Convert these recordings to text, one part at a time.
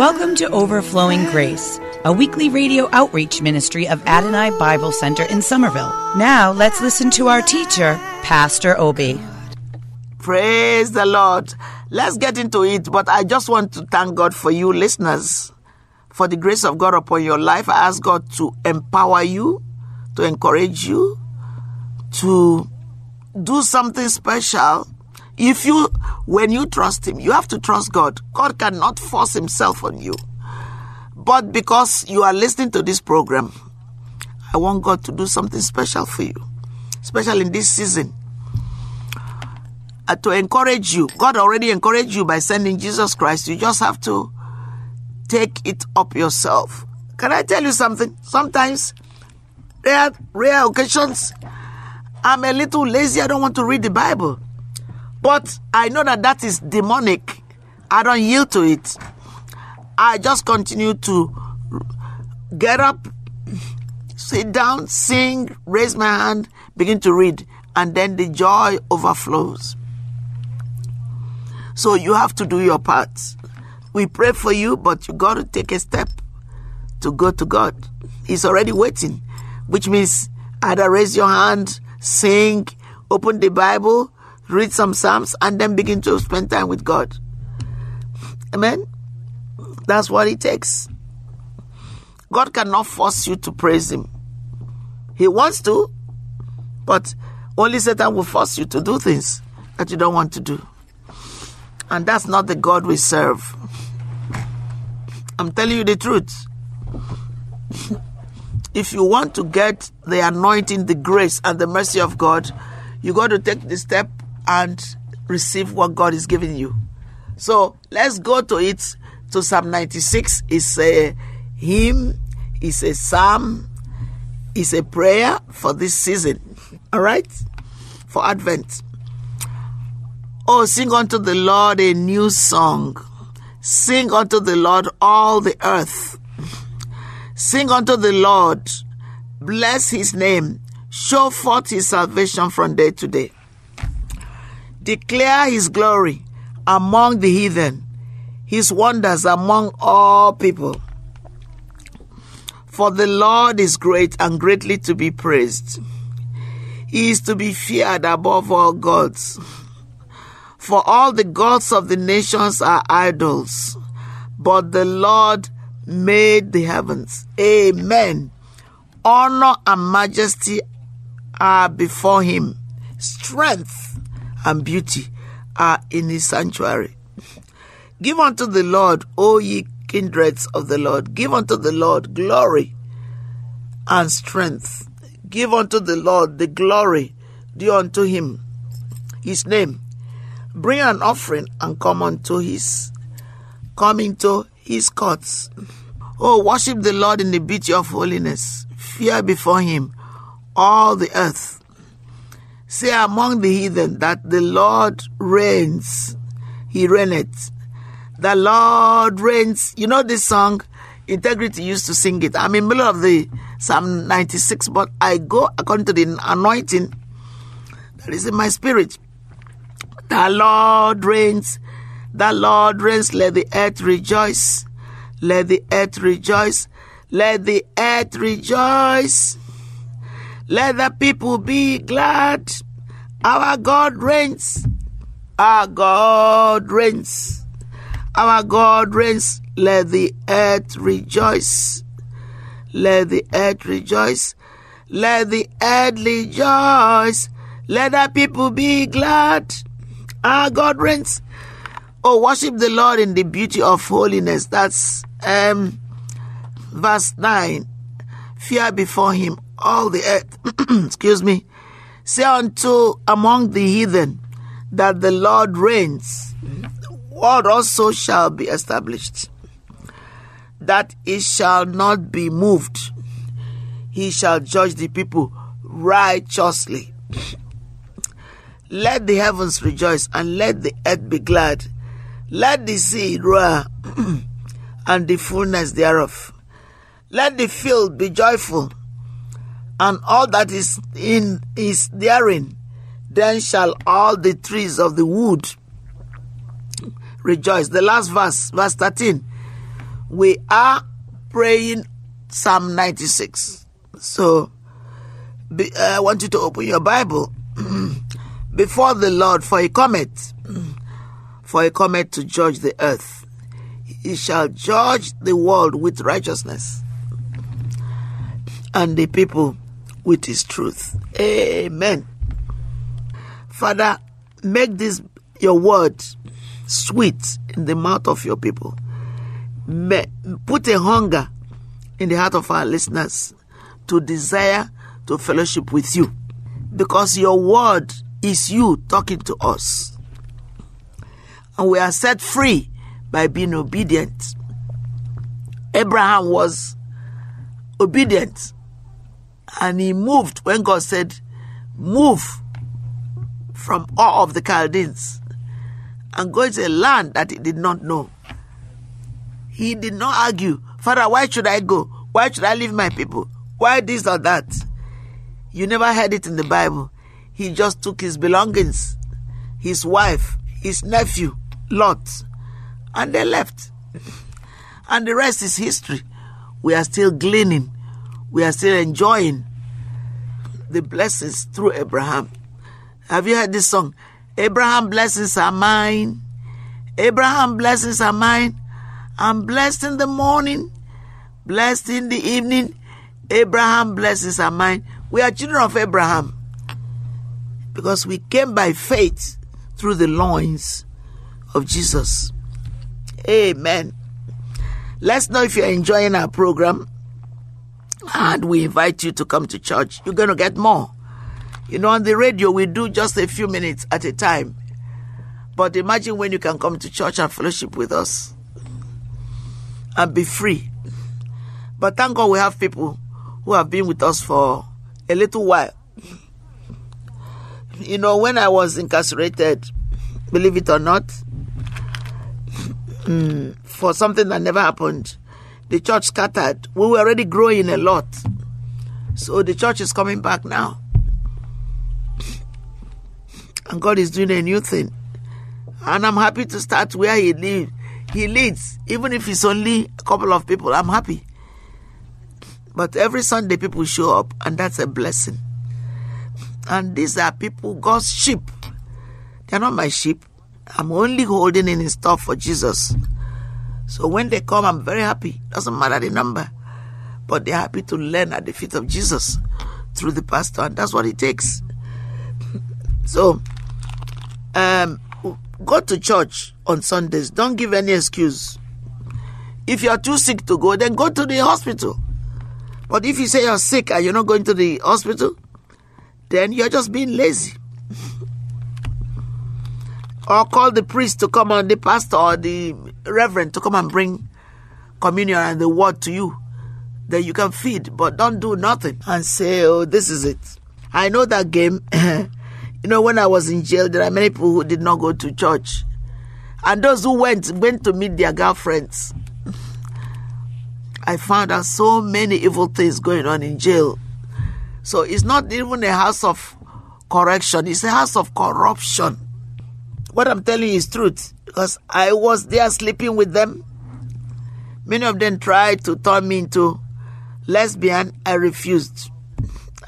Welcome to Overflowing Grace, a weekly radio outreach ministry of Adonai Bible Center in Somerville. Now let's listen to our teacher, Pastor Obi. Praise the Lord. Let's get into it, but I just want to thank God for you listeners, for the grace of God upon your life. I ask God to empower you, to encourage you, to do something special. If you, when you trust Him, you have to trust God. God cannot force Himself on you. But because you are listening to this program, I want God to do something special for you, especially in this season. Uh, to encourage you. God already encouraged you by sending Jesus Christ. You just have to take it up yourself. Can I tell you something? Sometimes, rare, rare occasions, I'm a little lazy. I don't want to read the Bible. But I know that that is demonic. I don't yield to it. I just continue to get up, sit down, sing, raise my hand, begin to read, and then the joy overflows. So you have to do your part. We pray for you, but you got to take a step to go to God. He's already waiting, which means either raise your hand, sing, open the Bible, read some Psalms, and then begin to spend time with God. Amen. That's what it takes. God cannot force you to praise Him. He wants to, but only Satan will force you to do things that you don't want to do. And that's not the God we serve. I'm telling you the truth. if you want to get the anointing, the grace, and the mercy of God, you got to take the step and receive what God is giving you. So let's go to it. To Psalm 96 is a hymn, is a psalm, is a prayer for this season. All right? For Advent. Oh, sing unto the Lord a new song. Sing unto the Lord all the earth. Sing unto the Lord. Bless his name. Show forth his salvation from day to day. Declare his glory among the heathen, his wonders among all people. For the Lord is great and greatly to be praised. He is to be feared above all gods. For all the gods of the nations are idols, but the Lord made the heavens. Amen. Honor and majesty are before him. Strength and beauty are in his sanctuary. Give unto the Lord, O ye kindreds of the Lord. Give unto the Lord glory and strength. Give unto the Lord the glory due unto him, his name. Bring an offering and come unto his come into his courts. Oh, worship the Lord in the beauty of holiness. Fear before him all the earth. Say among the heathen that the Lord reigns. He reigneth. The Lord reigns. You know this song? Integrity used to sing it. I'm in middle of the Psalm 96, but I go according to the anointing that is in my spirit. The Lord reigns. The Lord reigns. Let the earth rejoice. Let the earth rejoice. Let the earth rejoice. Let the people be glad. Our God reigns. Our God reigns. Our God reigns. Let the earth rejoice. Let the earth rejoice. Let the earth rejoice. Let the people be glad. Our God reigns. Oh, worship the Lord in the beauty of holiness. That's um, verse 9. Fear before him all the earth. Excuse me. Say unto among the heathen that the Lord reigns. What also shall be established, that it shall not be moved. He shall judge the people righteously. Let the heavens rejoice and let the earth be glad. Let the sea roar and the fullness thereof. Let the field be joyful and all that is in is therein. Then shall all the trees of the wood rejoice. The last verse, verse 13. We are praying Psalm 96. So be, uh, I want you to open your Bible before the Lord for a comment, for a comment to judge the earth. He shall judge the world with righteousness and the people with his truth. Amen. Father, make this your word sweet in the mouth of your people. May, Put a hunger in the heart of our listeners to desire to fellowship with you because your word is you talking to us. And we are set free by being obedient. Abraham was obedient and he moved when God said, Move from Ur of the Chaldeans and go to a land that he did not know. He did not argue, Father, why should I go? Why should I leave my people? Why this or that? You never heard it in the Bible. He just took his belongings, his wife, his nephew, Lot, and they left. And the rest is history. We are still gleaning we are still enjoying the blessings through Abraham. Have you heard this song? Abraham blessings are mine. Abraham blessings are mine. I'm blessed in the morning, blessed in the evening. Abraham blessings are mine. We are children of Abraham because we came by faith through the loins of Jesus. Amen. Let's know if you're enjoying our program and we invite you to come to church. You're going to get more. You know, on the radio, we do just a few minutes at a time. But imagine when you can come to church and fellowship with us and be free. But thank God we have people who have been with us for a little while. You know, when I was incarcerated, believe it or not, mm, for something that never happened, the church scattered. We were already growing a lot. So the church is coming back now. And God is doing a new thing. And I'm happy to start where He leads. He leads, even if it's only a couple of people. I'm happy. But every Sunday, people show up, and that's a blessing. And these are people, God's sheep. They're not my sheep. I'm only holding in his stuff for Jesus. So when they come, I'm very happy. Doesn't matter the number, but they're happy to learn at the feet of Jesus through the pastor, and that's what it takes. So, um, go to church on Sundays. Don't give any excuse. If you are too sick to go, then go to the hospital. But if you say you're sick and you're not going to the hospital, then you're just being lazy or call the priest to come on, the pastor or the reverend to come and bring communion and the word to you. Then you can feed, but don't do nothing and say, oh, this is it. I know that game. you know, when I was in jail, there are many people who did not go to church. And those who went, went to meet their girlfriends. I found out so many evil things going on in jail. So it's not even a house of correction, it's a house of corruption. What I'm telling you is truth because I was there sleeping with them. Many of them tried to turn me into lesbian. I refused.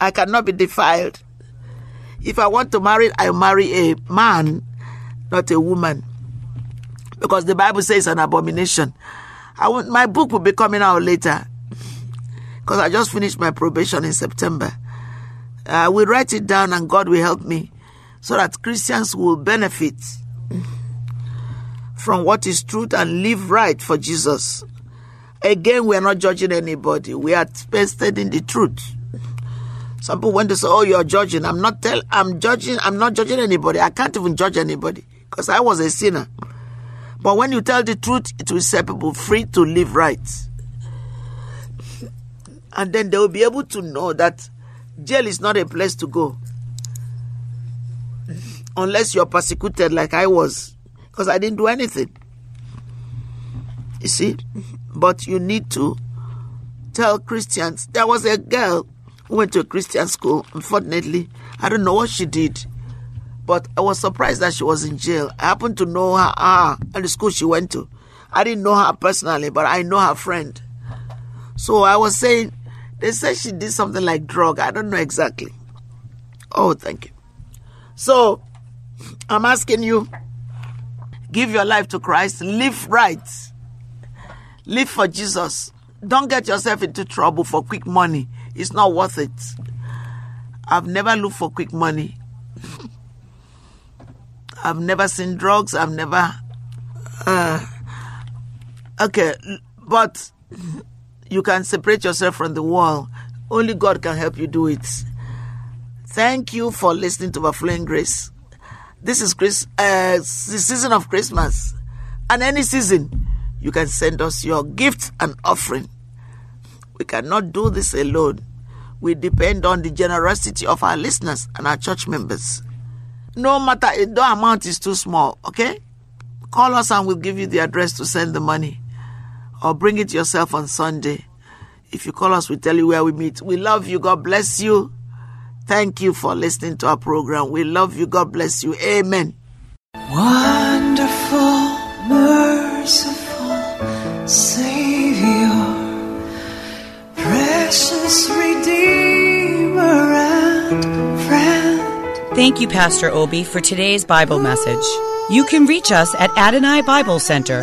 I cannot be defiled. If I want to marry, I marry a man, not a woman. Because the Bible says an abomination. I want, my book will be coming out later. Because I just finished my probation in September. Uh, I will write it down and God will help me so that Christians will benefit from what is truth and live right for Jesus. Again, we are not judging anybody. We are stating the truth. Some people when they say, "Oh, you're judging," I'm not tell. I'm judging. I'm not judging anybody. I can't even judge anybody because I was a sinner. But when you tell the truth, it will set people free to live right, and then they will be able to know that jail is not a place to go unless you're persecuted like I was, because I didn't do anything. You see, but you need to tell Christians. There was a girl who went to a Christian school. Unfortunately, I don't know what she did, but I was surprised that she was in jail. I happened to know her ah, at the school she went to. I didn't know her personally, but I know her friend. So I was saying, they said she did something like drug. I don't know exactly. Oh, thank you. So I'm asking you, give your life to Christ, live right, live for Jesus. Don't get yourself into trouble for quick money. It's not worth it. I've never looked for quick money. I've never seen drugs. I've never. Uh, okay, but you can separate yourself from the world. Only God can help you do it. Thank you for listening to Overflowing Grace. This is Chris, uh, the season of Christmas. And any season, you can send us your gift and offering. We cannot do this alone. We depend on the generosity of our listeners and our church members. No matter, the amount is too small, okay? Call us and we'll give you the address to send the money. Or bring it yourself on Sunday. If you call us, we tell you where we meet. We love you. God bless you. Thank you for listening to our program. We love you. God bless you. Amen. Wonderful, merciful Savior, precious Redeemer and friend. Thank you, Pastor Obi, for today's Bible message. You can reach us at Adonai Bible Center,